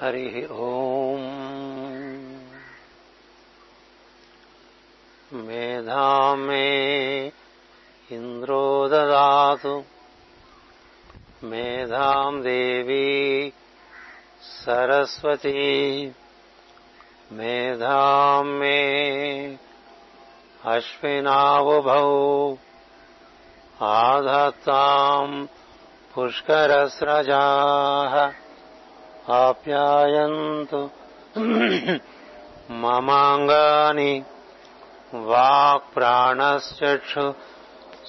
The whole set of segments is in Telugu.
हरिः ओम्। मेधां मे इन्द्रो ददातु। मेधां देवी सरस्वती। मेधां मे अश्विनावुभौ। आधत्ताम् पुष्करस्रजाः ఆప్యాయంతు మమాంగాని వాక్ ప్రాణశ్చక్షు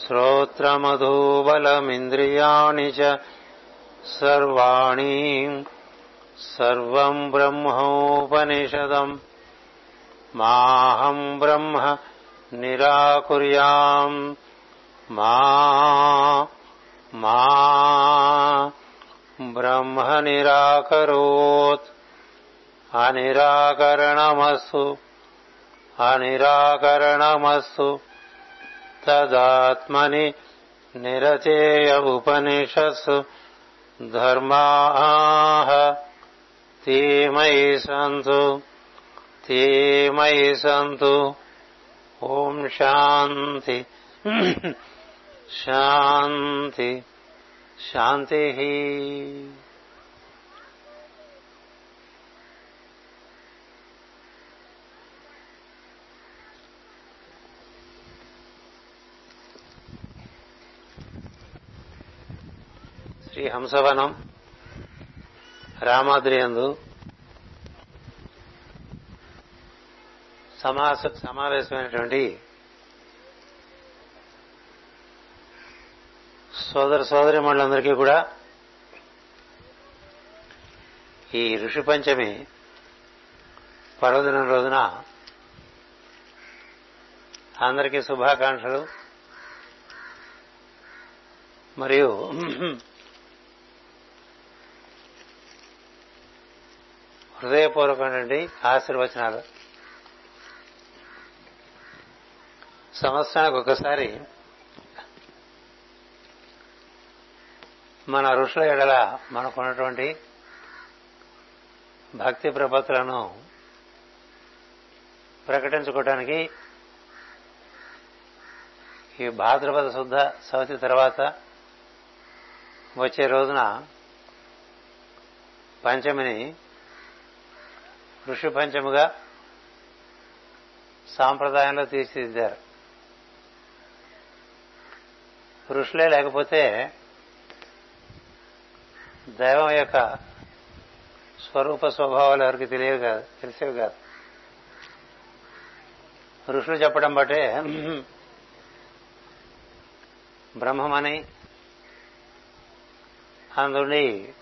శ్రోత్రమధూబలమింద్రియాణి చ సర్వాణి సర్వం బ్రహ్మోపనిషదం మాహం బ్రహ్మ నిరాకుర్యాం మా మా ब्रह्म निराकरोत्। अनिराकरणमस्तु। अनिराकरणमस्तु। तदात्मनि निरचेय उपनिषत्सु धर्माः ते मयि सन्तु। ते मयि सन्तु। ॐ शान्ति। శాంతి శాంతి శ్రీ హంసవనం రామాద్రియందు సమాస సమావేశమైనటువంటి సోదర సోదరి మండలందరికీ కూడా ఈ ఋషి పంచమి పర్వదినం రోజున అందరికీ శుభాకాంక్షలు. మరియు హృదయపూర్వకమైనటువంటి ఆశీర్వచనాలు. సంవత్సరానికి ఒకసారి మన ఋషుల ఎడల మనకున్నటువంటి భక్తి ప్రపత్తులను ప్రకటించుకోవటానికి ఈ భాద్రపద శుద్ధ సవతి తర్వాత వచ్చే రోజున పంచమిని ఋషి పంచముగా సాంప్రదాయంలో తీర్చిదిద్దారు. ఋషులే లేకపోతే దైవం యొక్క స్వరూప స్వభావాలు ఎవరికి తెలియదు కాదు తెలిసేవి కాదు. ఋషులు చెప్పడం బట్టే బ్రహ్మమని అందుండి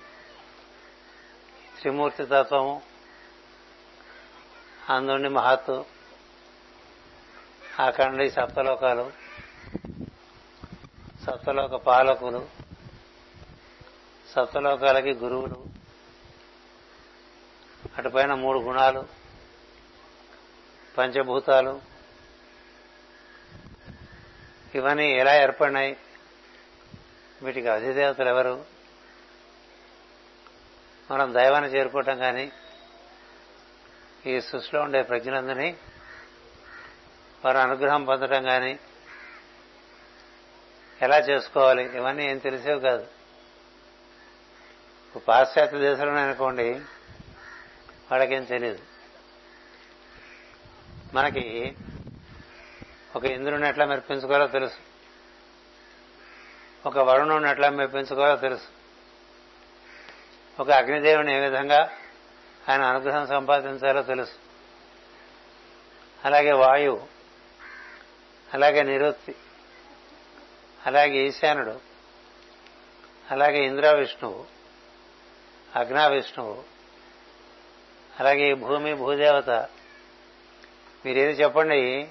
త్రిమూర్తి తత్వము అందుండి మహత్తు అక్కడి సప్తలోకాలు సప్తలోక పాలకులు సప్తలోకాలకి గురువులు. అటుపైన మూడు గుణాలు. పంచభూతాలు. ఇవన్నీ ఎలా ఏర్పడినాయి? వీటికి అధిదేవతలు ఎవరు? మనం దైవాన్ని చేరుకోవటం కానీ ఈ సృష్టిలో ఉండే ప్రజ్ఞలందరినీ వారి అనుగ్రహం పొందటం కానీ ఎలా చేసుకోవాలి? ఇవన్నీ ఏం తెలిసేవి కాదు. పాశ్చాత్య దేశంలోనే అనుకోండి వాళ్ళకేం తెలియదు మనకి ఒక ఇంద్రుని ఎట్లా మెప్పించుకోవాలో తెలుసు. ఒక వరుణుని ఎట్లా మెప్పించుకోవాలో తెలుసు. ఒక అగ్నిదేవుని ఏ విధంగా ఆయన అనుగ్రహం సంపాదించాలో తెలుసు. అలాగే వాయువు అలాగే నిరుత్తి అలాగే ఈశానుడు అలాగే ఇంద్ర విష్ణువు అగ్నా విష్ణువు అలాగే ఈ భూమి భూదేవత. మీరేది చెప్పండి?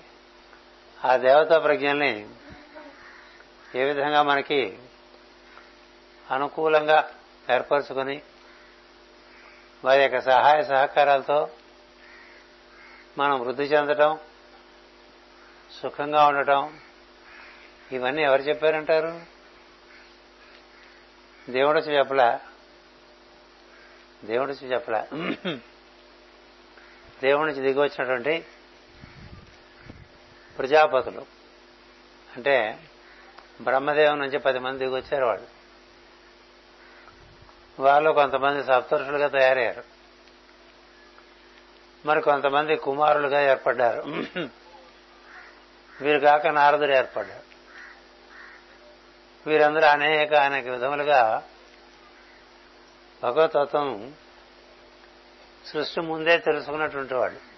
ఆ దేవతా ప్రజ్ఞల్ని ఏ విధంగా మనకి అనుకూలంగా ఏర్పరచుకొని వారి యొక్క సహాయ సహకారాలతో మనం వృద్ధి చెందటం సుఖంగా ఉండటం ఇవన్నీ ఎవరు చెప్పారంటారు? దేవుడు చెప్పలా. దేవుడి నుంచి చెప్పలే. దేవుడి నుంచి దిగి వచ్చినటువంటి ప్రజాపతులు. అంటే బ్రహ్మదేవం నుంచి పది మంది దిగి వచ్చారు వాళ్ళు. వాళ్ళు కొంతమంది సప్తరుషులుగా తయారయ్యారు. మరి కొంతమంది కుమారులుగా ఏర్పడ్డారు. వీరు కాక నారదుడు ఏర్పడ్డారు వీరందరూ అనేక అనేక విధములుగా భగవతత్వం సృష్టి ముందే తెలుసుకున్నటువంటి వాడు.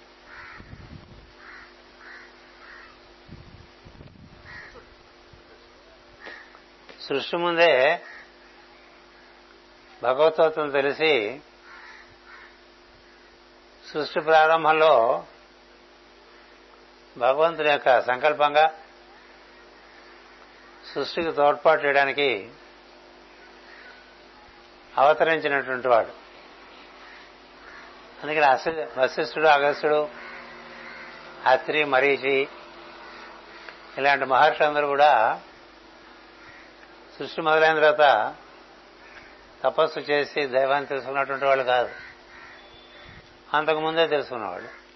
సృష్టి ముందే భగవతత్వం తెలిసి సృష్టి ప్రారంభంలో భగవంతుని యొక్క సంకల్పంగా సృష్టికి తోడ్పాటు చేయడానికి అవతరించినటువంటి వాడు. అందుకని అస వశిష్ఠుడు అగస్త్యుడు అత్రి మరీచి ఇలాంటి మహర్షులందరూ కూడా సృష్టి మొదలైన తర్వాత తపస్సు చేసి దైవాన్ని తెలుసుకున్నటువంటి వాళ్ళు కాదు. అంతకు ముందే తెలుసుకున్నవాడు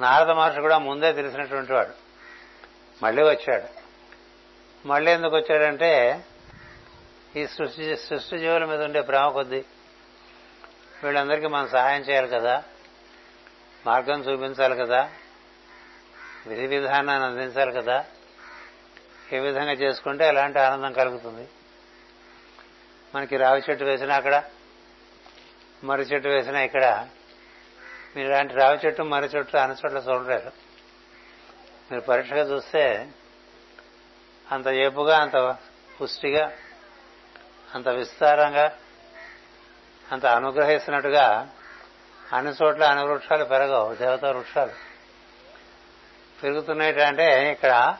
నారద మహర్షి కూడా ముందే తెలిసినటువంటి వాడు. మళ్ళీ వచ్చాడు. మళ్ళీ ఎందుకు వచ్చాడంటే ఈ సృష్టి సృష్టి జీవుల మీద ఉండే ప్రేమ కొద్దీ వీళ్ళందరికీ మనం సహాయం చేయాలి కదా? మార్గం చూపించాలి కదా? విధి విధానాన్ని అందించాలి కదా? ఏ విధంగా చేసుకుంటే ఎలాంటి ఆనందం కలుగుతుంది? మనకి రావి చెట్టు వేసినా అక్కడ మర్రి చెట్టు వేసినా ఇక్కడ. మీరు ఇలాంటి రావి చెట్టు మర్రి చెట్టు అన్ని చోట్ల చూడలేరు. మీరు పరీక్షగా చూస్తే అంత ఏపుగా అంత పుష్టిగా అంత విస్తారంగా అంత అనుగ్రహిస్తున్నట్టుగా అన్ని చోట్ల అన్ని వృక్షాలు పెరగవు దేవతా వృక్షాలు. పెరుగుతున్నాయంటే ఇక్కడ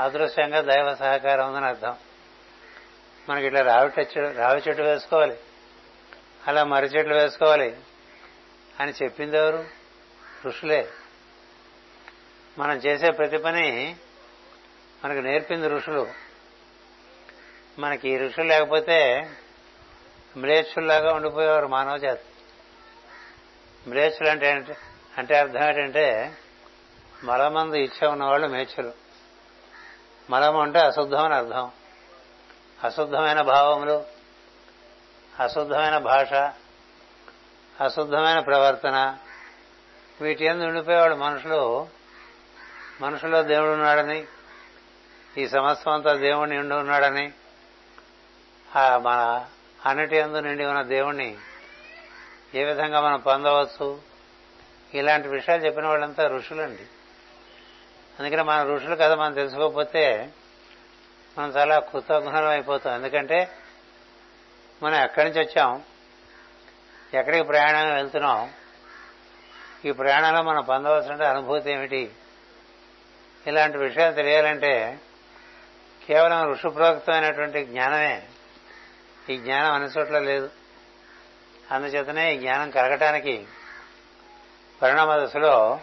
అదృశ్యంగా దైవ సహకారం ఉందని అర్థం. మనకి ఇట్లా రావి చెట్టు రావి చెట్టు వేసుకోవాలి. అలా మర్రి చెట్లు వేసుకోవాలి అని చెప్పింది ఎవరు? ఋషులే. మనం చేసే ప్రతి పని మనకు నేర్పింది ఋషులు. మనకి ఈ ఋషులు లేకపోతే మ్లేచ్చుల్లాగా ఉండిపోయేవారు మానవ జాతి మ్లేచ్చులు అంటే అంటే అర్థం ఏంటంటే మలమందు ఇచ్చ ఉన్నవాళ్ళు మేచ్చులు. మలము అంటే అశుద్ధమని అర్థం. అశుద్ధమైన భావములు అశుద్ధమైన భాష అశుద్ధమైన ప్రవర్తన వీటి ఎందు ఉండిపోయేవాడు మనుషులు. మనుషులో దేవుడు ఉన్నాడని ఈ సంవత్సరం అంతా దేవుడిని ఉండి ఉన్నాడని మన అన్నిటి ఎందు నిండి ఉన్న దేవుణ్ణి ఏ విధంగా మనం పొందవచ్చు? ఇలాంటి విషయాలు చెప్పిన వాళ్ళంతా ఋషులండి. అందుకని మన ఋషులు కదా మనం తెలుసుకోకపోతే మనం చాలా కృతజ్ఞలం అయిపోతాం. ఎందుకంటే మనం ఎక్కడి నుంచి వచ్చాం? ఎక్కడికి ప్రయాణం వెళ్తున్నాం? ఈ ప్రయాణంలో మనం పొందవలసిన అనుభూతి ఏమిటి? ఇలాంటి విషయాలు తెలియాలంటే కేవలం ఋషుప్రోక్తమైనటువంటి జ్ఞానమే ఈ జ్ఞానం అన్ని చోట్ల లేదు. అందుచేతనే ఈ జ్ఞానం కలగటానికి పరిణామ దశలో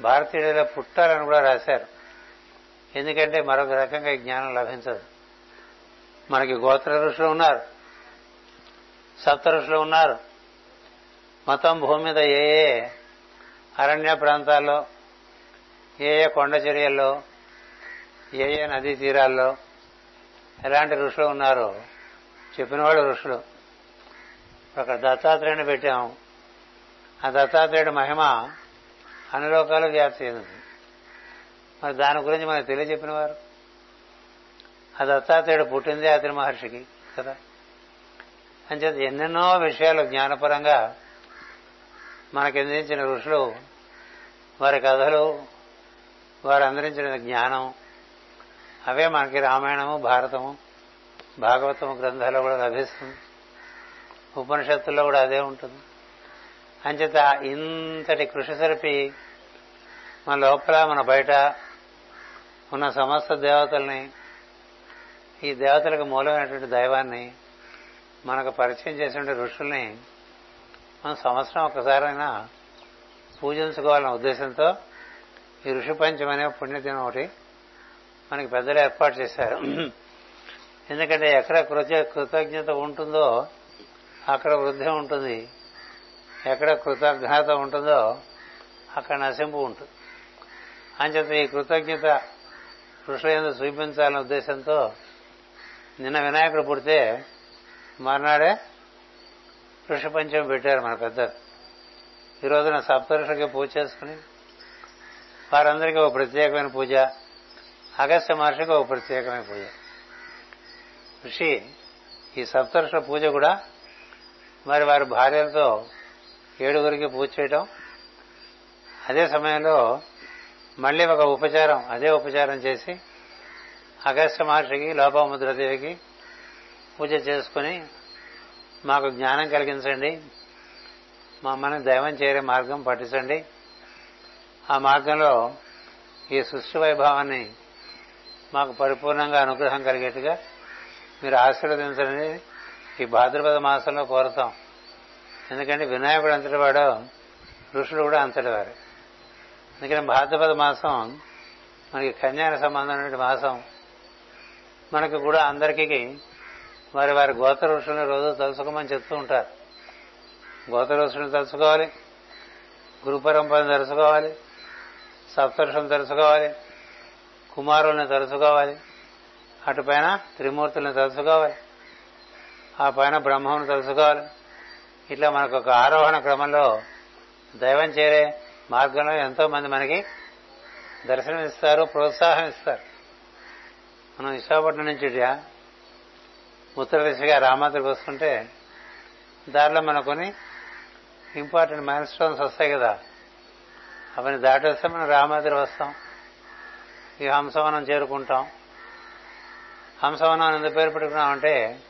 భారతీయుల పుట్టాలని కూడా రాశారు. ఎందుకంటే మరొక రకంగా ఈ జ్ఞానం లభించదు. మనకి గోత్ర ఋషులు ఉన్నారు సప్త ఋషులు ఉన్నారు. మొత్తం భూమి మీద ఏ ఏ అరణ్య ప్రాంతాల్లో ఏ ఏ కొండ చర్యల్లో ఏ ఏ నదీ తీరాల్లో ఎలాంటి ఋషులు ఉన్నారో చెప్పినవాడు ఋషులు అక్కడ దత్తాత్రేయుని పెట్టాము. ఆ దత్తాత్రేయుడి మహిమ అన్ని లోకాలు వ్యాప్తి చెందింది. మరి దాని గురించి మనకు తెలియజెప్పినవారు? ఆ దత్తాత్రేయుడు పుట్టిందే అతని మహర్షికి కదా? అంచేత ఎన్నెన్నో విషయాలు జ్ఞానపరంగా మనకు అందించిన ఋషులు వారి కథలు వారు అందించిన జ్ఞానం అవే మనకి రామాయణము భారతము భాగవతము గ్రంథాల్లో కూడా లభిస్తుంది. ఉపనిషత్తుల్లో కూడా అదే ఉంటుంది. అంచేత ఇంతటి కృషి సరిపి మన లోపల మన బయట ఉన్న సమస్త దేవతల్ని ఈ దేవతలకు మూలమైనటువంటి దైవాన్ని మనకు పరిచయం చేసిన ఋషుల్ని మనం సంవత్సరం ఒకసారైనా పూజించుకోవాలనే ఉద్దేశంతో ఈ ఋషి పంచం అనే పుణ్యదినం ఒకటి మనకి పెద్దలు ఏర్పాటు చేశారు. ఎందుకంటే ఎక్కడ కృత కృతజ్ఞత ఉంటుందో అక్కడ వృద్ధి ఉంటుంది. ఎక్కడ కృతజ్ఞత ఉంటుందో అక్కడ నశింపు ఉంటుంది. అంచేత ఈ కృతజ్ఞత ఋషులందు చూపించాలనే ఉద్దేశంతో నిన్న వినాయకుడు పుడితే మర్నాడే ఋషి పంచమి పెట్టారు మన పెద్దలు. ఈ రోజున సప్తఋషులకి పూజ చేసుకుని వారందరికీ ఒక ప్రత్యేకమైన పూజ అగస్త్య మహర్షికి ఒక ప్రత్యేకమైన పూజ. ఋషి ఈ సప్తర్షుల పూజ కూడా మరి వారి భార్యలతో ఏడుగురికి పూజ చేయటం. అదే సమయంలో మళ్ళీ ఒక ఉపచారం అదే ఉపచారం చేసి అగస్త్య మహర్షికి లోపముద్రదేవికి పూజ చేసుకుని మాకు జ్ఞానం కలిగించండి. మమ్మల్ని దైవం చేరే మార్గం పట్టించండి ఆ మార్గంలో ఈ సృష్టి వైభవాన్ని మాకు పరిపూర్ణంగా అనుగ్రహం కలిగేట్టుగా మీరు ఆశీర్వదించండి. ఈ భాద్రపద మాసంలో కోరుతాం. ఎందుకంటే వినాయకుడు అంతటి వాడు ఋషులు కూడా అంతటి వారు. అందుకని భాద్రపద మాసం మనకి కన్యాన సంబంధమైన మాసం. మనకు కూడా అందరికీ వారి వారి గోత్ర ఋషులను రోజు తలుసుకోమని చెప్తూ ఉంటారు. గోత్ర ఋషుల్ని తలుసుకోవాలి గురు పరంపరను తలుసుకోవాలి సప్తరుషులను తలుసుకోవాలి కుమారుల్ని అటు అటుపైన త్రిమూర్తుల్ని తలుసుకోవాలి. ఆ పైన బ్రహ్మను తలుసుకోవాలి. ఇట్లా మనకు ఒక ఆరోహణ క్రమంలో దైవం చేరే మార్గంలో ఎంతో మంది మనకి దర్శనం ఇస్తారు ప్రోత్సాహం ఇస్తారు. మనం విశాఖపట్నం నుంచి ఉత్తర దిశగా రామాద్రికి వస్తుంటే దారిలో మనకు కొన్ని ఇంపార్టెంట్ మైల్ స్టోన్స్ వస్తాయి కదా. అవన్నీ దాటేస్తే మనం రామాద్రి వస్తాం. ఈ హంసవనం చేరుకుంటాం. హంసవనం ఎందుకు పేరు పెట్టుకున్నామంటే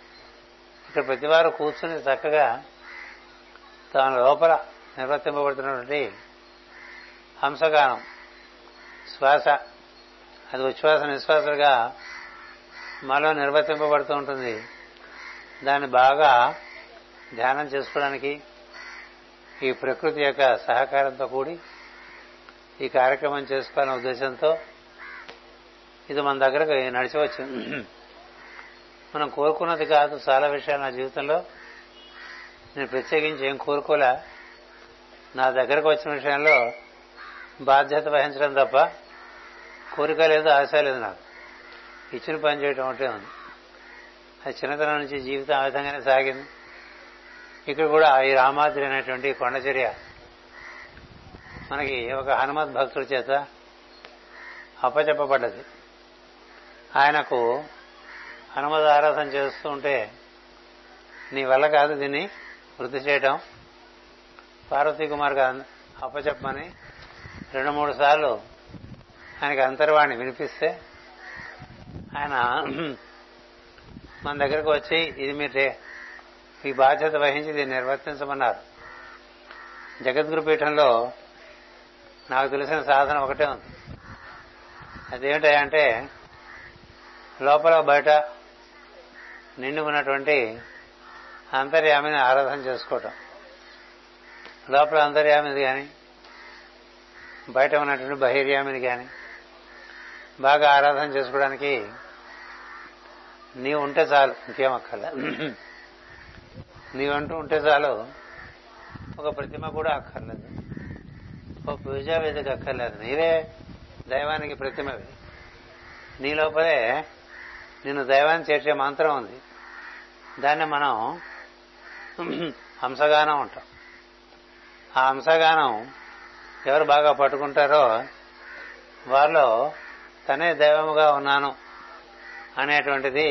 ఇక్కడ ప్రతివారు కూర్చుని చక్కగా తాను లోపల నిర్వర్తింపబడుతున్నటువంటి హంసగానం శ్వాస. అది ఉచ్ఛ్వాస నిశ్వాసలుగా మాలో నిర్వర్తింపబడుతూ ఉంటుంది. దాన్ని బాగా ధ్యానం చేసుకోవడానికి ఈ ప్రకృతి యొక్క సహకారంతో కూడి ఈ కార్యక్రమం చేసుకోవాలనే ఉద్దేశంతో ఇది మన దగ్గరకు నడిచి వచ్చింది మనం కోరుకున్నది కాదు చాలా విషయాలు నా జీవితంలో నేను ప్రత్యేకించి ఏం కోరుకోలే. నా దగ్గరకు వచ్చిన విషయంలో బాధ్యత వహించడం తప్ప కోరిక లేదు ఆశ లేదు నాకు. ఇచ్చిన పని చేయటం ఒకటే ఉంది. అది చిన్నతనం నుంచి జీవితం ఆ విధంగానే సాగింది. ఇక్కడ కూడా ఈ రామాద్రి అనేటువంటి కొండచర్య మనకి ఒక హనుమత్ భక్తుడి చేత అప్పచెప్పబడ్డది ఆయనకు హనుమద్ ఆరాధన చేస్తూ ఉంటే నీ వల్ల కాదు దీన్ని వృద్ధి చేయటం. పార్వతీ కుమార్ గారు అప్పచెప్పమని రెండు మూడు సార్లు ఆయనకి అంతర్వాణి వినిపిస్తే ఆయన మన దగ్గరకు వచ్చి ఇది మీరు మీ బాధ్యత వహించి దీన్ని నిర్వర్తించమన్నారు. జగద్గురు పీఠంలో నాకు తెలిసిన సాధన ఒకటే ఉంది. అదేమిటంటే లోపల బయట నిండి ఉన్నటువంటి అంతర్యామిని ఆరాధన చేసుకోవటం. లోపల అంతర్యామిది కానీ బయట ఉన్నటువంటి బహిర్యామిని కానీ బాగా ఆరాధన చేసుకోవడానికి నీవు ఉంటే చాలు ఇంకేం అక్కర్లే నీవంటూ ఉంటే చాలు ఒక ప్రతిమ కూడా అక్కర్లేదు. ఒక పూజా వేదిక అక్కర్లేదు. నీవే దైవానికి ప్రతిమవి. నీ లోపలే నిన్ను దైవాన్ని చేర్చే మంత్రం ఉంది. దాన్ని మనం హంసగానం ఉంటాం ఆ హంసగానం ఎవరు బాగా పట్టుకుంటారో వారిలో తనే దైవముగా ఉన్నాను అనేటువంటిది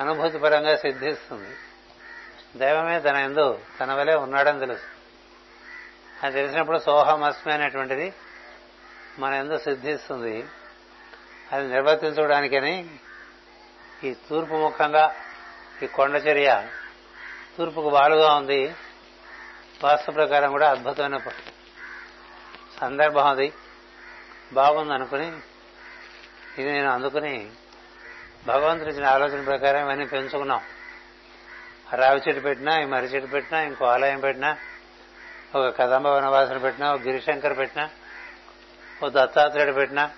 అనుభూతిపరంగా సిద్ధిస్తుంది. దైవమే తన ఎందు తన వలె ఉన్నాడని తెలుసు అది తెలిసినప్పుడు సోహమస్మి అనేటువంటిది మన ఎందు సిద్ధిస్తుంది. అది నిర్వర్తించడానికని ఈ తూర్పు ముఖంగా ఈ కొండచర్య తూర్పుకు వాలుగా ఉంది. వాస్తు ప్రకారం కూడా అద్భుతమైన సందర్భం అది. బాగుంది అనుకుని ఇది నేను అందుకుని భగవంతుడు ఇచ్చిన ఆలోచన ప్రకారం ఇవన్నీ పెంచుకున్నాం. రావి చెట్టు పెట్టినా ఈ మర్రి చెట్టు పెట్టినా ఇంకో ఆలయం పెట్టినా ఒక కదంబ వనవాసులు పెట్టినా ఒక గిరిశంకర్ పెట్టినా ఒక దత్తాత్రేయుడు పెట్టినా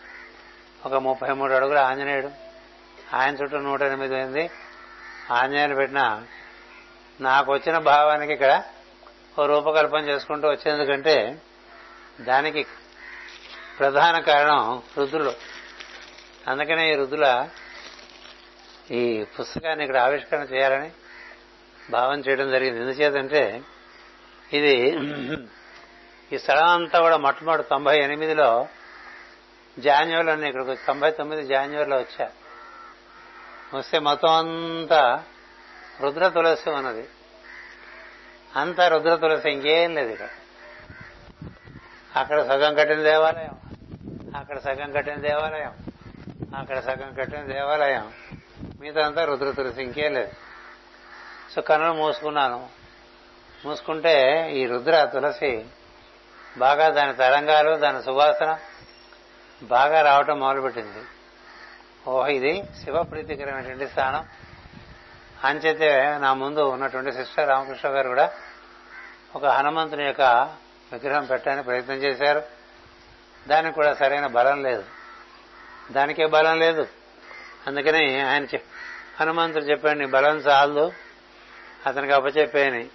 ఒక ముప్పై మూడు అడుగుల ఆంజనేయుడు ఆయన చుట్టూ నూట ఎనిమిది అయింది. ఆంజనేయులు పెట్టినా నాకు వచ్చిన భావానికి ఇక్కడ ఓ రూపకల్పన చేసుకుంటూ వచ్చేందుకంటే దానికి ప్రధాన కారణం రుద్రులు అందుకనే ఈ రుద్రుల ఈ పుస్తకాన్ని ఇక్కడ ఆవిష్కరణ చేయాలని భావం చేయడం జరిగింది. ఎందుచేతంటే ఇది ఈ స్థలం అంతా కూడా మొట్టమొదటి తొంభై ఎనిమిదిలో జాన్యువరిలో ఇక్కడికి తొంభై తొమ్మిది జాన్యువరిలో వచ్చారు. వస్తే మొత్తం అంతా రుద్ర తులసి ఉన్నది. అంతా రుద్ర తులసి ఇంకేం లేదు ఇక్కడ. అక్కడ సగం కట్టిన దేవాలయం. అక్కడ సగం కట్టిన దేవాలయం. అక్కడ సగం కట్టిన దేవాలయం. మిగతా అంతా రుద్ర తులసి ఇంకేం లేదు. సో కన్నులు మూసుకున్నాను. మూసుకుంటే ఈ రుద్ర తులసి బాగా దాని తరంగాలు దాని సువాసన బాగా రావటం మొదలుపెట్టింది. ఓహో ఇది శివప్రీతికరమైనటువంటి స్థానం. అంచేతే నా ముందు ఉన్నటువంటి సిస్టర్ రామకృష్ణ గారు కూడా ఒక హనుమంతుని యొక్క విగ్రహం పెట్టడానికి ప్రయత్నం చేశారు. దానికి కూడా సరైన బలం లేదు. దానికే బలం లేదు. అందుకని ఆయన హనుమంతుడు చెప్పాడు నీ బలం చాలదు అతనికి అప్పచెప్పేయని.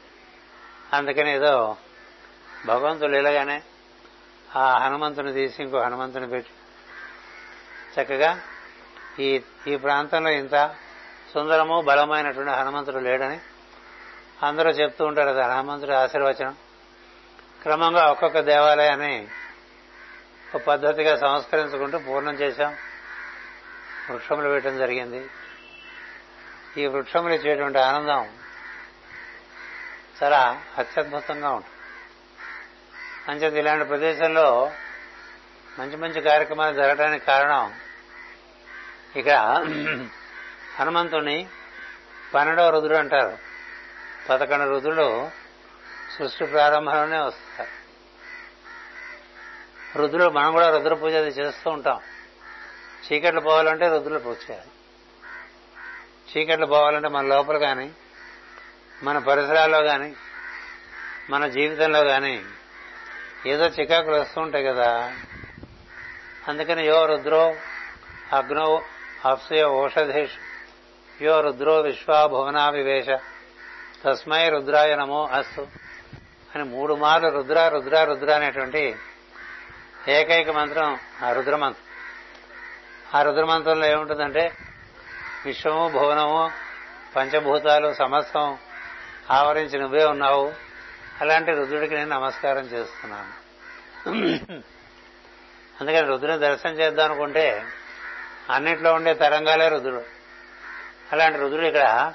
అందుకని ఏదో భగవంతుడు ఇలాగానే ఆ హనుమంతుని తీసి ఇంకో హనుమంతుని పెట్టి. చక్కగా ఈ ఈ ప్రాంతంలో ఇంత సుందరము బలమైనటువంటి హనుమంతుడు లేడని అందరూ చెప్తూ ఉంటారు అది హనుమంతుడి ఆశీర్వచనం. క్రమంగా ఒక్కొక్క దేవాలయాన్ని ఒక పద్ధతిగా సంస్కరించుకుంటూ పూర్ణం చేశాం. వృక్షములు వేయటం జరిగింది. ఈ వృక్షములు ఇచ్చేటువంటి ఆనందం చాలా అత్యద్భుతంగా ఉంటుంది. అంచేది ఇలాంటి ప్రదేశంలో మంచి మంచి కార్యక్రమాలు జరగడానికి కారణం ఇక్కడ హనుమంతుని పన్నెండవ రుద్రుడు అంటారు. పదకొండు రుద్రులు సృష్టి ప్రారంభంలోనే వస్తారు. రుద్రులు మనం కూడా రుద్ర పూజ అది చేస్తూ ఉంటాం. చీకట్లు పోవాలంటే రుద్రులు పూజ చేయాలి. చీకట్లు పోవాలంటే మన లోపల కానీ మన పరిసరాల్లో కానీ మన జీవితంలో కానీ ఏదో చికాకులు వస్తూ ఉంటాయి కదా. అందుకని యో రుద్రో అగ్నో అప్సయ ఓషధేషు. యో రుద్రో విశ్వా భువనా తస్మై రుద్రాయ నమో అస్తు. అని మూడు మార్లు రుద్ర రుద్ర రుద్ర అనేటువంటి ఏకైక మంత్రం ఆ రుద్రమంత్రం. ఆ రుద్రమంత్రంలో ఏముంటుందంటే విశ్వము భువనము పంచభూతాలు సమస్తం ఆవరించి నువ్వే ఉన్నావు. అలాంటి రుద్రుడికి నేను నమస్కారం చేస్తున్నాను. అందుకని రుద్రుని దర్శనం చేద్దాం అనుకుంటే అన్నిట్లో ఉండే తరంగాలే రుద్రుడు. అలాంటి రుద్రుడు ఇక్కడ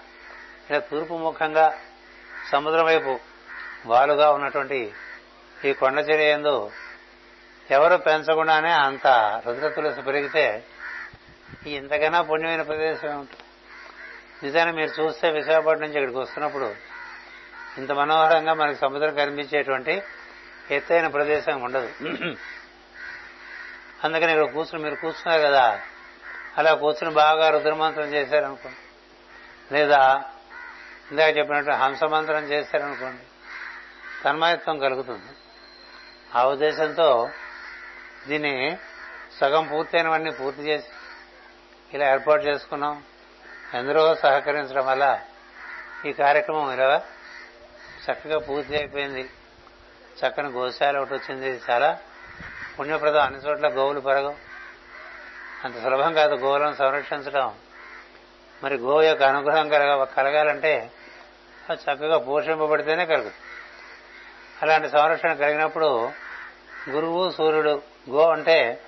ఇలా తూర్పు ముఖంగా సముద్రం వైపు వాలుగా ఉన్నటువంటి ఈ కొండ చర్య ఎందు ఎవరు పెంచకుండానే అంత రుద్ర తులసి పెరిగితే ఈ ఇంతకన్నా పుణ్యమైన ప్రదేశం ఉంటుంది నిజాన్ని మీరు చూస్తే విశాఖపట్నం నుంచి ఇక్కడికి వస్తున్నప్పుడు ఇంత మనోహరంగా మనకి సముద్రం కనిపించేటువంటి ఎత్తైన ప్రదేశం ఉండదు. అందుకని ఇక్కడ కూర్చుని మీరు కూర్చున్నారు కదా. అలా కూర్చుని బాగా రుద్రమంత్రం చేశారనుకోండి. లేదా ఇందాక చెప్పినట్టు హంసమంత్రం చేశారనుకోండి తన్మయత్వం కలుగుతుంది. ఆ ఉద్దేశంతో దీన్ని సగం పూర్తయినవన్నీ పూర్తి చేసి ఇలా ఏర్పాటు చేసుకున్నాం. ఎందరో సహకరించడం వల్ల ఈ కార్యక్రమం ఇలా చక్కగా పూర్తి అయిపోయింది. చక్కని గోశాల ఒకటి వచ్చింది. చాలా పుణ్యప్రదం. అన్ని చోట్ల గోవులు పెరగవు. అంత సులభం కాదు గోవులను సంరక్షించడం. మరి గోవు యొక్క అనుగ్రహం కలగ కలగాలంటే అది చక్కగా పోషింపబడితేనే కలుగుతుంది. అలాంటి సంరక్షణ కలిగినప్పుడు గురువు సూర్యుడు గో అంటే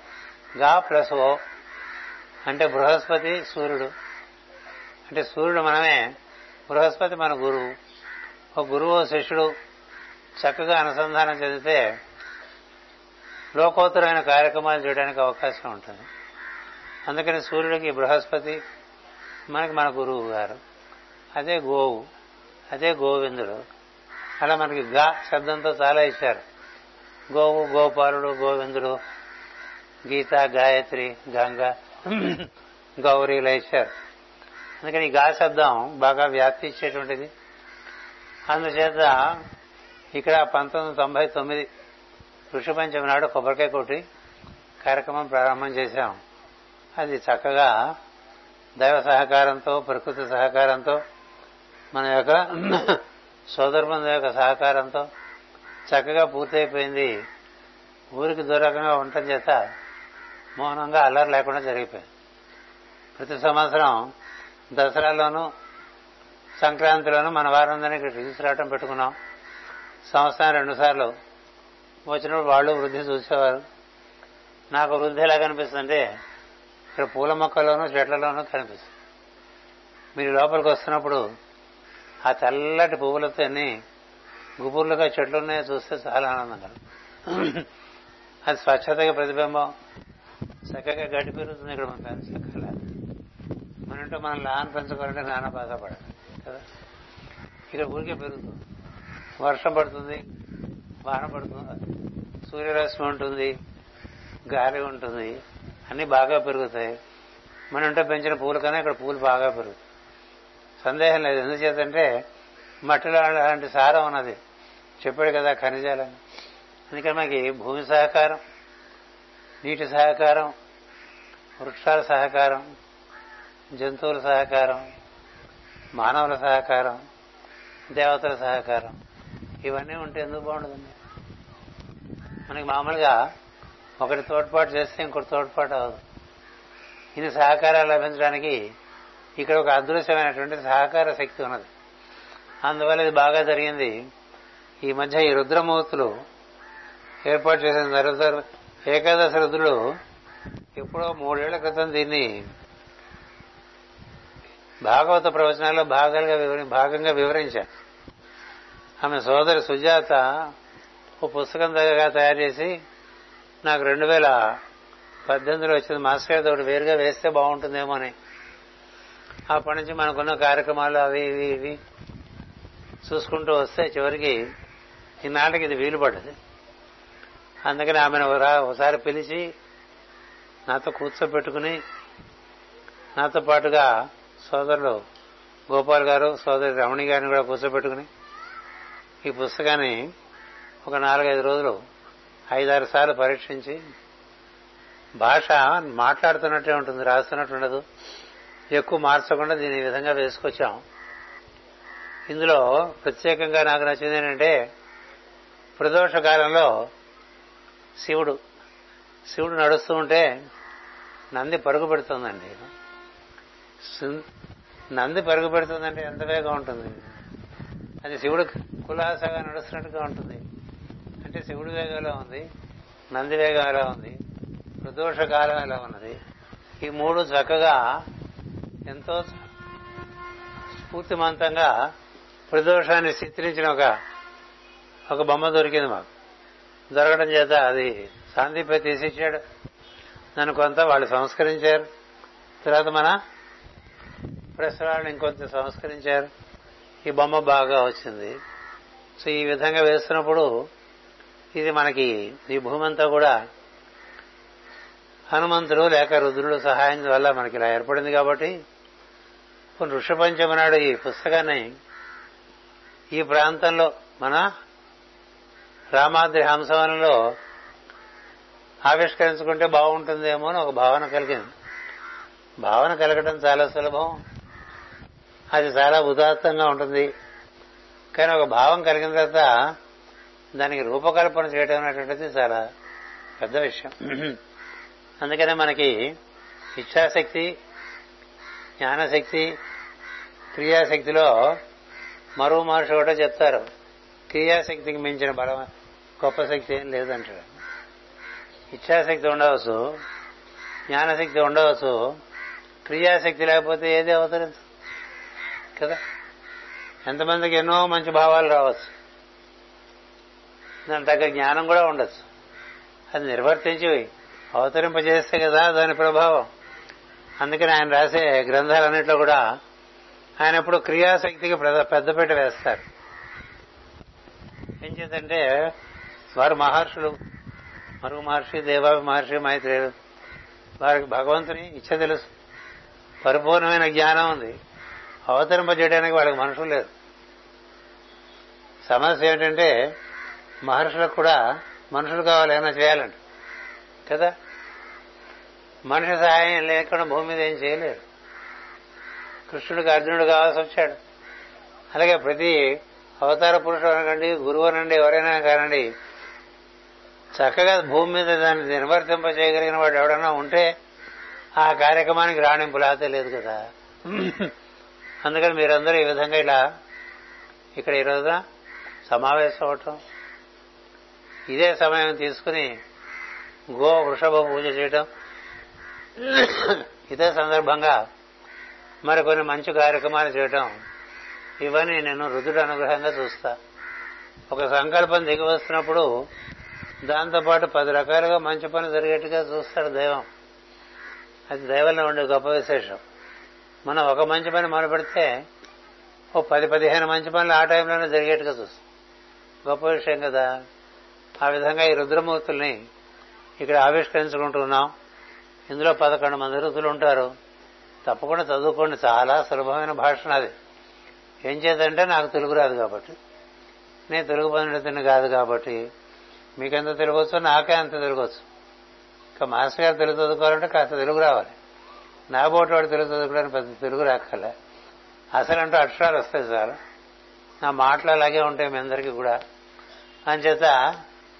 గా ప్లస్ ఓ అంటే బృహస్పతి సూర్యుడు. అంటే సూర్యుడు మనమే బృహస్పతి మన గురువు. ఒక గురువు శిష్యుడు చక్కగా అనుసంధానం చెందితే లోకోత్తరమైన కార్యక్రమాలు చేయడానికి అవకాశం ఉంటుంది. అందుకని సూర్యుడికి బృహస్పతి మనకి మన గురువు గారు. అదే గోవు అదే గోవిందుడు. అలా మనకి గా శబ్దంతో చాలా ఇచ్చారు. గోవు గోపాలుడు గోవిందుడు గీత గాయత్రి గంగ గౌరీ ఇలా ఇచ్చారు. అందుకని ఈ గా శబ్దం బాగా వ్యాప్తి ఇచ్చేటువంటిది అందుచేత ఇక్కడ పంతొమ్మిది తొంభై తొమ్మిది ఋషి పంచమి నాడు కొబ్బరికాయ కొట్టి కార్యక్రమం ప్రారంభం చేశాం. అది చక్కగా దైవ సహకారంతో ప్రకృతి సహకారంతో మన యొక్క సోదరుబంధు యొక్క సహకారంతో చక్కగా పూర్తయిపోయింది. ఊరికి దూరకంగా ఉండటం చేత మౌనంగా అల్లరి లేకుండా జరిగిపోయింది. ప్రతి సంవత్సరం దసరాలోనూ సంక్రాంతిలోనూ మన వారందరినీ ఇక్కడ తీసుకురావటం పెట్టుకున్నాం. సంవత్సరం రెండు సార్లు. వచ్చినప్పుడు వాళ్ళు వృద్ధి చూసేవారు. నాకు వృద్ధి ఎలా కనిపిస్తుందంటే ఇక్కడ పూల మొక్కల్లోనూ చెట్లలోనూ కనిపిస్తుంది. మీరు లోపలికి వస్తున్నప్పుడు ఆ తెల్లటి పువ్వులతో అన్ని గుబుర్లుగా చెట్లు ఉన్నాయో చూస్తే చాలా ఆనందంగా అది స్వచ్ఛతగా ప్రతిబింబం. చక్కగా గడ్డి పెరుగుతుంది ఇక్కడ మన పెంచక్కల మనంటే మనం లాన్ పెంచుకోవాలంటే నాన్న బాధపడాలి కదా? ఇక్కడ ఊరికే పెరుగుతుంది. వర్షం పడుతుంది వాన పడుతుంది సూర్యరశ్మి ఉంటుంది గాలి ఉంటుంది. అన్ని బాగా పెరుగుతాయి. మన ఇంట్లో పెంచిన పూల కన్నా ఇక్కడ పూలు బాగా పెరుగుతాయి. సందేహం లేదు. ఎందుచేతంటే మట్టిలో అలాంటి సారం ఉన్నది. చెప్పాడు కదా ఖనిజాలని అందుకని మనకి భూమి సహకారం నీటి సహకారం వృక్షాల సహకారం జంతువుల సహకారం మానవుల సహకారం దేవతల సహకారం. ఇవన్నీ ఉంటే ఎందుకు బాగుండదండి? మనకి మామూలుగా ఒకటి తోడ్పాటు చేస్తే ఇంకొకటి తోడ్పాటు అవ్వదు. ఇన్ని సహకారాలు లభించడానికి ఇక్కడ ఒక అదృశ్యమైనటువంటి సహకార శక్తి ఉన్నది. అందువల్ల ఇది బాగా జరిగింది. ఈ మధ్య ఈ రుద్రమూర్తులు ఏర్పాటు చేసిన రుద్ర ఏకాదశ రుద్రులు ఎప్పుడో మూడేళ్ళ క్రితం దీన్ని భాగవత ప్రవచనాల్లో భాగాలుగా వివరి భాగంగా వివరించారు. ఆమె సోదరి సుజాత ఓ పుస్తకం దగ్గరగా తయారు చేసి నాకు రెండు వేల పద్దెనిమిదిలో వచ్చింది. మాస్టర్ గారితో ఒకటి వేరుగా వేస్తే బాగుంటుందేమో అని. అప్పటి నుంచి మనకున్న కార్యక్రమాలు అవి ఇవి ఇవి చూసుకుంటూ వస్తే చివరికి ఈనాటికి ఇది వీలు పడ్డది. అందుకని ఆమెను ఒకసారి పిలిచి నాతో కూర్చోబెట్టుకుని నాతో పాటుగా సోదరులు గోపాల్ గారు సోదరి రమణి గారిని కూడా కూర్చోబెట్టుకుని ఈ పుస్తకాన్ని ఒక నాలుగైదు రోజులు ఐదారు సార్లు పరీక్షించి భాష మాట్లాడుతున్నట్టే ఉంటుంది రాస్తున్నట్టు ఉండదు. ఎక్కువ మార్చకుండా దీని ఈ విధంగా వేసుకొచ్చాం. ఇందులో ప్రత్యేకంగా నాకు నచ్చింది ఏంటంటే ప్రదోష కాలంలో శివుడు శివుడు నడుస్తూ ఉంటే నంది పరుగు పెడుతుందండి. నంది పరుగు పెడుతుందంటే ఎంత వేగం ఉంటుంది. అది శివుడు కులాసగా నడుస్తున్నట్టుగా ఉంటుంది. అంటే శివుడి వేగం ఎలా ఉంది నంది వేగం ఎలా ఉంది ప్రదోష కాలం ఎలా ఉన్నది. ఈ మూడు చక్కగా ఎంతో స్ఫూర్తిమంతంగా ప్రదోషాన్ని చిత్రించిన ఒక ఒక బొమ్మ దొరికింది మాకు. దొరకడం చేత అది సాందీపై తీసిచ్చాడు. నన్ను కొంత వాళ్ళు సంస్కరించారు. తర్వాత మన ప్రెస్ వాళ్ళు ఇంకొంత సంస్కరించారు. ఈ బొమ్మ బాగా వచ్చింది. సో ఈ విధంగా వేస్తున్నప్పుడు ఇది మనకి ఈ భూమి అంతా కూడా హనుమంతుడు లేక రుద్రుడు సహాయం వల్ల మనకి ఇలా ఏర్పడింది కాబట్టి ఋషపంచమి నాడు ఈ పుస్తకాన్ని ఈ ప్రాంతంలో మన రామాద్రి హంసవనంలో ఆవిష్కరించుకుంటే బాగుంటుందేమో అని ఒక భావన కలిగింది. భావన కలగడం చాలా సులభం. అది చాలా ఉదాత్తంగా ఉంటుంది. కానీ ఒక భావం కలిగిన తర్వాత దానికి రూపకల్పన చేయడం అనేటువంటిది చాలా పెద్ద విషయం. అందుకనే మనకి ఇచ్ఛాశక్తి జ్ఞానశక్తి క్రియాశక్తిలో మరో మహర్షి కూడా చెప్తారు. క్రియాశక్తికి మించిన బలం గొప్ప శక్తి ఏం లేదంటాడు ఇచ్ఛాశక్తి ఉండవచ్చు జ్ఞానశక్తి ఉండవచ్చు క్రియాశక్తి లేకపోతే ఏది అవతరించదు కదా? ఎంతమందికి ఎన్నో మంచి భావాలు రావచ్చు. దాని తగ్గ జ్ఞానం కూడా ఉండొచ్చు. అది నిర్వర్తించి అవతరింపజేస్తే కదా దాని ప్రభావం. అందుకని ఆయన రాసే గ్రంథాలన్నింటిలో కూడా ఆయన ఎప్పుడు క్రియాశక్తికి పెద్దపీట వేస్తారు. ఏం చేద్దంటే వారు మహర్షులు మరుగు మహర్షి దేవాభి మహర్షి మైత్రేయుడు వారికి భగవంతుని ఇచ్చ తెలుసు. పరిపూర్ణమైన జ్ఞానం ఉంది. అవతరింపజేయడానికి వాళ్ళకి మనుషులు లేరు. సమస్య ఏంటంటే మహర్షులకు కూడా మనుషులు కావాలి ఏమైనా చేయాలండి కదా? మనిషి సహాయం లేకుండా భూమి మీద ఏం చేయలేరు. కృష్ణుడికి అర్జునుడు కావాల్సి వచ్చాడు. అలాగే ప్రతి అవతార పురుషుడు అనకండి గురువు అనండి ఎవరైనా కానండి చక్కగా భూమి మీద దాన్ని నిర్వర్తింప చేయగలిగిన వాడు ఎవడన్నా ఉంటే ఆ కార్యక్రమానికి రాణింపు లేకపోతే లేదు కదా. అందుకని మీరందరూ ఈ విధంగా ఇలా ఇక్కడ ఈ రోజున సమావేశం అవటం ఇదే సమయం తీసుకుని గో వృషభ పూజ చేయటం. ఇదే సందర్భంగా మరికొన్ని మంచి కార్యక్రమాలు చేయటం. ఇవన్నీ నేను రుదుడు అనుగ్రహంగా చూస్తా. ఒక సంకల్పం దిగి వస్తున్నప్పుడు దాంతోపాటు పది రకాలుగా మంచి పని జరిగేట్టుగా చూస్తాడు దైవం. అది దైవంలో ఉండే గొప్ప విశేషం. మనం ఒక మంచి పని మొదలు పెడితే ఓ పది పదిహేను మంచి పనులు ఆ టైంలోనే జరిగేట్టుగా చూస్తాం. గొప్ప విషయం కదా. ఆ విధంగా ఈ రుద్రమూర్తుల్ని ఇక్కడ ఆవిష్కరించుకుంటున్నాం. ఇందులో పదకొండు మంది రుతులు ఉంటారు. తప్పకుండా చదువుకోండి. చాలా సులభమైన భాష నాది ఏం చేద్దంటే నాకు తెలుగు రాదు కాబట్టి. నేను తెలుగు పండితుని కాదు కాబట్టి. మీకెంత తెలుగు నాకే అంత తెలుగువచ్చు ఇంకా మాస్టర్ గారు తెలుగు చదువుకోవాలంటే కాస్త తెలుగు రావాలి. నా బోటి వాడు తెలుగు చదువుకోవడానికి పెద్ద తెలుగు రాక్కల అసలంటూ అక్షరాలు వస్తాయి సార్. నా మాటలు అలాగే ఉంటాయి మీ అందరికీ కూడా. అంచేత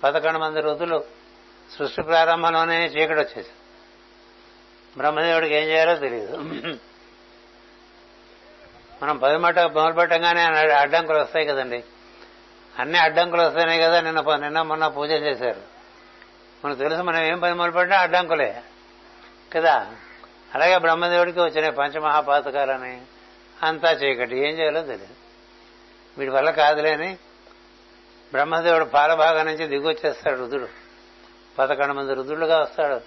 పదకొండు మంది ఋతులు సృష్టి ప్రారంభంలోనే చీకటి వచ్చేసి బ్రహ్మదేవుడికి ఏం చేయాలో తెలియదు. మనం పది మాట అడ్డంకులు వస్తాయి కదండి. అన్ని అడ్డంకులు వస్తాయి కదా నిన్న నిన్న మొన్న పూజ చేశారు. మనకు తెలుసు మనం ఏం పని మొదలుపెట్టినా అడ్డంకులే. కదా? అలాగే బ్రహ్మదేవుడికి వచ్చినాయి పంచమహాపాతకాలని అంతా చీకటి. ఏం చేయాలో తెలియదు. వీటి వల్ల కాదులేని బ్రహ్మదేవుడు పాలభాగం నుంచి దిగొచ్చేస్తాడు రుద్రుడు. పదకొండు మంది రుద్రుడుగా వస్తాడు.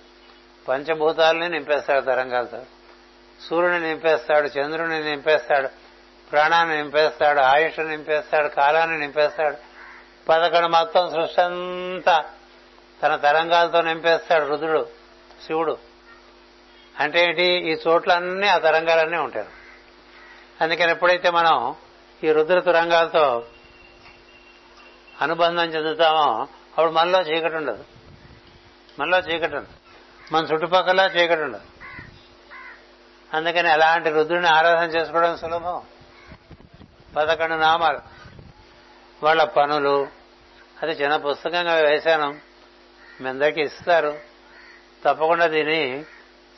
పంచభూతాలని నింపేస్తాడు తరంగాలతో. సూర్యుని నింపేస్తాడు చంద్రుని నింపేస్తాడు ప్రాణాన్ని నింపేస్తాడు ఆయుష్ నింపేస్తాడు కాలాన్ని నింపేస్తాడు. పదకొండు మొత్తం సృష్టి అంతా తన తరంగాలతో నింపేస్తాడు రుద్రుడు శివుడు. అంటే ఏంటి? ఈ చోట్లన్నీ ఆ తరంగాలన్నీ ఉంటారు అందుకని ఎప్పుడైతే మనం ఈ రుద్ర తరంగాలతో అనుబంధం చెందుతామో అప్పుడు మనలో చీకటి ఉండదు. మనలో చీకటి ఉండదు. మన చుట్టుపక్కల చీకటి ఉండదు. అందుకని అలాంటి రుద్రుని ఆరాధన చేసుకోవడం సులభం. పదకొండు నామాలు. వాళ్ళ పనులు. అది చిన్న పుస్తకంగా వేశాను. మీ అందరికీ ఇస్తారు. తప్పకుండా దీన్ని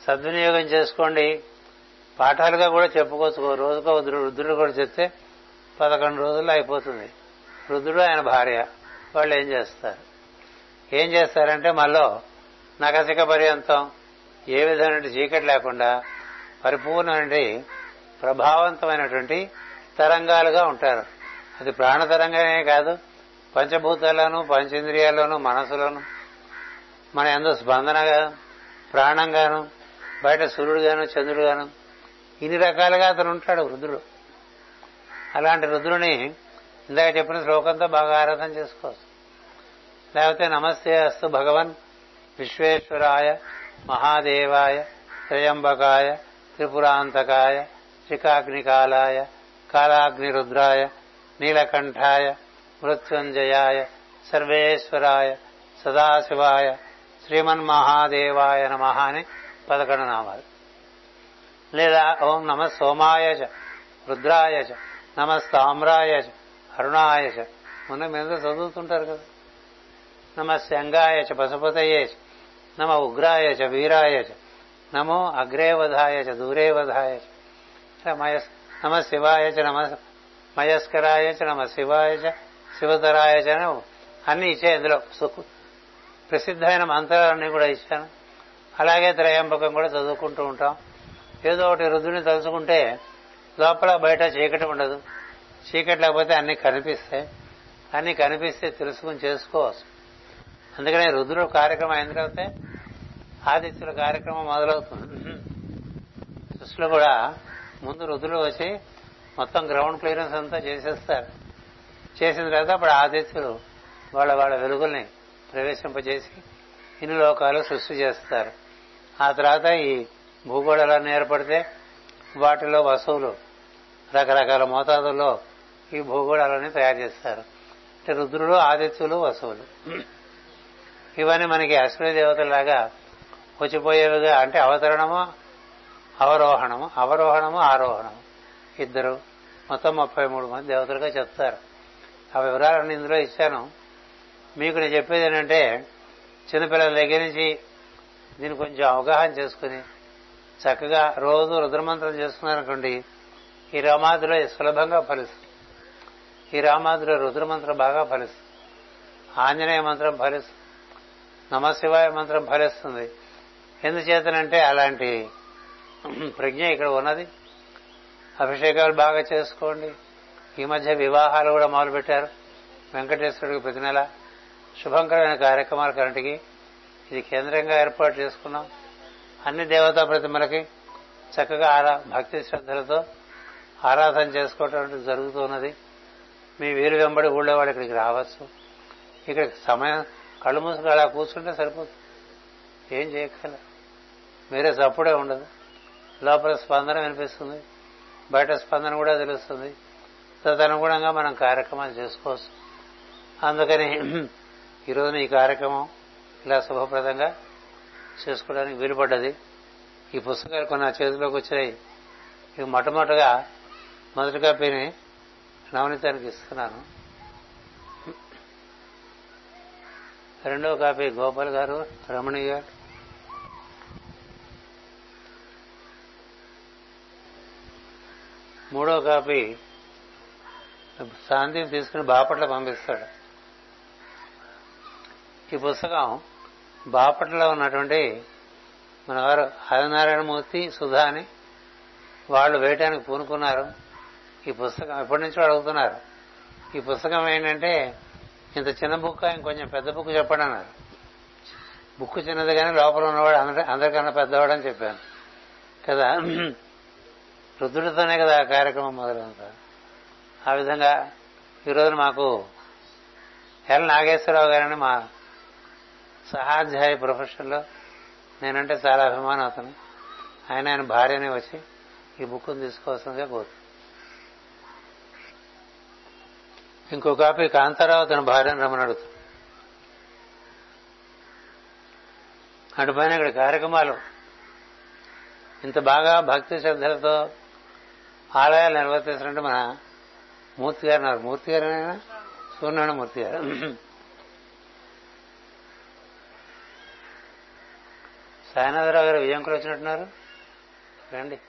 సద్వినియోగం చేసుకోండి. పాఠాలుగా కూడా చెప్పుకోవచ్చు. రోజుకో రుద్రుడు కూడా చెప్తే పదకొండు రోజుల్లో అయిపోతుంది. రుద్రుడు ఆయన భార్య. వాళ్ళు ఏం చేస్తారు? ఏం చేస్తారంటే మళ్ళీ నగసిక పర్యంతం ఏ విధమైన చీకటి లేకుండా పరిపూర్ణమైన ప్రభావవంతమైనటువంటి తరంగాలుగా ఉంటారు. అది ప్రాణతరంగమే కాదు పంచభూతాల్లోనూ పంచేంద్రియాల్లోనూ మనసులోను మన ఎందు స్పందనగా ప్రాణంగాను బయట సూర్యుడుగాను చంద్రుడుగాను ఇన్ని రకాలుగా అతను ఉంటాడు రుద్రుడు అలాంటి రుద్రుని ఇందాక చెప్పిన శ్లోకంతో బాగా ఆరాధన చేసుకోవచ్చు లేకపోతే నమస్తే అస్తు భగవన్ విశ్వేశ్వరాయ మహాదేవాయ త్రయంబకాయ త్రిపురాంతకాయ త్రికాగ్నికాలాయ కాలాగ్నిరుద్రాయ నీలకంఠాయ మృత్యుంజయాయ సర్వేశ్వరాయ సదాశివాయ శ్రీమన్మహాదేవాయ నమ అని పదకొండు నామాలు. లేదా ఓం నమ సోమాయ చ రుద్రాయ చ నమస్తామ్రాయ చ అరుణాయ మొన్న మీద చదువుతుంటారు కదా. నమ శంగాయచ చ నమ ఉగ్రాయచ వీరాయచ నమో అగ్రేవధాయచ దూరేవధాయచ నమ శివాయచ నమ మయస్కరాయచ నమ శివాయచ శివతరాయచ అన్ని ఇచ్చే ఇందులో ప్రసిద్ధమైన మంత్రాలన్నీ కూడా ఇచ్చాను. అలాగే త్రయంబకం కూడా చదువుకుంటూ ఉంటాం. ఏదో ఒకటి రుద్రుని తలుచుకుంటే లోపల బయట చీకటి ఉండదు. చీకటి లేకపోతే అన్ని కనిపిస్తాయి. అన్ని కనిపిస్తే తెలుసుకుని చేసుకోవచ్చు. అందుకనే రుద్రుడు కార్యక్రమం అయిన తర్వాత ఆదిత్యుల కార్యక్రమం మొదలవుతుంది. సృష్టిలో కూడా ముందు రుద్రుడు వచ్చి మొత్తం గ్రౌండ్ క్లియరెన్స్ అంతా చేసేస్తారు. చేసిన తర్వాత అప్పుడు ఆదిత్యులు వాళ్ళ వాళ్ళ వెలుగుల్ని ప్రవేశింపజేసి ఇన్ని లోకాలు సృష్టి చేస్తారు. ఆ తర్వాత ఈ భూగోళాలన్నీ ఏర్పడితే వాటిలో వస్తువులు రకరకాల మోతాదుల్లో ఈ భూగోళాలన్నీ తయారు చేస్తారు. అంటే రుద్రుడు ఆదిత్యులు వసువులు. ఇవన్నీ మనకి అశ్విని దేవతలాగా వచ్చిపోయేవిగా అంటే అవతరణము అవరోహణము అవరోహణము ఆరోహణము. ఇద్దరు మొత్తం ముప్పై మూడు మంది దేవతలుగా చెప్తారు. ఆ వివరాలన్నీ ఇందులో ఇచ్చాను. మీకు నేను చెప్పేది ఏంటంటే చిన్నపిల్లల దగ్గర నుంచి దీన్ని కొంచెం అవగాహన చేసుకుని చక్కగా రోజు రుద్రమంత్రం చేసుకున్నారనుకోండి ఈ రమాదిలో సులభంగా ఫలిస్తుంది. ఈ రామాదిలో రుద్రమంత్రం బాగా ఫలిస్తుంది. ఆంజనేయ మంత్రం ఫలిస్తుంది. నమశివాయ మంత్రం ఫలిస్తుంది. ఎందుచేతనంటే అలాంటి ప్రజ్ఞ ఇక్కడ ఉన్నది. అభిషేకాలు బాగా చేసుకోండి. ఈ మధ్య వివాహాలు కూడా మొదలుపెట్టారు. వెంకటేశ్వరుడికి ప్రతి నెల శుభంకరమైన కార్యక్రమాలు కరెంటికి. ఇది కేంద్రంగా ఏర్పాటు చేసుకున్నాం. అన్ని దేవతా ప్రతిమలకి చక్కగా ఆరా భక్తి శ్రద్ధలతో ఆరాధన చేసుకోవటం జరుగుతున్నది. మీ వీరు వెంబడి ఊళ్ళో వాళ్ళు ఇక్కడికి రావచ్చు. ఇక్కడ సమయం కళ్ళు మూసుకు అలా కూర్చుంటే సరిపోతుంది ఏం చేయగల మీరే సప్పుడే ఉండదు. లోపల స్పందన వినిపిస్తుంది. బయట స్పందన కూడా తెలుస్తుంది. తదనుగుణంగా మనం కార్యక్రమాలు చేసుకోవచ్చు. అందుకని ఈరోజున ఈ కార్యక్రమం ఇలా శుభప్రదంగా చేసుకోవడానికి వీలుపడ్డది. ఈ పుస్తకాలు కొన్ని నా చేతిలోకి వచ్చినాయి. ఇవి మొట్టమొదటిగా మొదటిగా పేరు నవనీతానికి ఇస్తున్నాను రెండవ కాపీ గోపాల్ గారు రమణి గారు మూడో కాపీ శాంతిని తీసుకుని బాపట్ల పంపిస్తాడు. ఈ పుస్తకం బాపట్లలో ఉన్నటువంటి మన వారు ఆదినారాయణమూర్తి సుధా అని వాళ్ళు వేయటానికి పూనుకున్నారు. ఈ పుస్తకం ఎప్పటి నుంచో అడుగుతున్నారు. ఈ పుస్తకం ఏంటంటే ఇంత చిన్న బుక్ ఇంకొంచెం పెద్ద బుక్ చెప్పండి అన్నారు. బుక్ చిన్నది కానీ లోపల ఉన్నవాడు అందరి అందరికన్నా పెద్దవాడని చెప్పాను. కదా? రుద్రుడితోనే కదా ఆ కార్యక్రమం మొదలంతా. ఆ విధంగా ఈరోజు మాకు ఎల్ నాగేశ్వరరావు గారని మా సహాధ్యాయ ప్రొఫెషన్లో నేనంటే చాలా అభిమానం అతను ఆయన ఆయన భార్యనే వచ్చి ఈ బుక్ను తీసుకోవాల్సిందిగా కోరు ఇంకో కాపీ కాంతారావు తన భార్యను రమని అడుగుతాడు. అటుపైన ఇక్కడ కార్యక్రమాలు. ఇంత బాగా భక్తి శ్రద్ధలతో ఆలయాలు నిర్వర్తిస్తున్నట్టు మన మూర్తి గారు ఉన్నారు. మూర్తి గారు సూర్యనారాయణ మూర్తి గారు. సాయనాథరావు గారు విజయంకులు వచ్చినట్టున్నారు. రండి.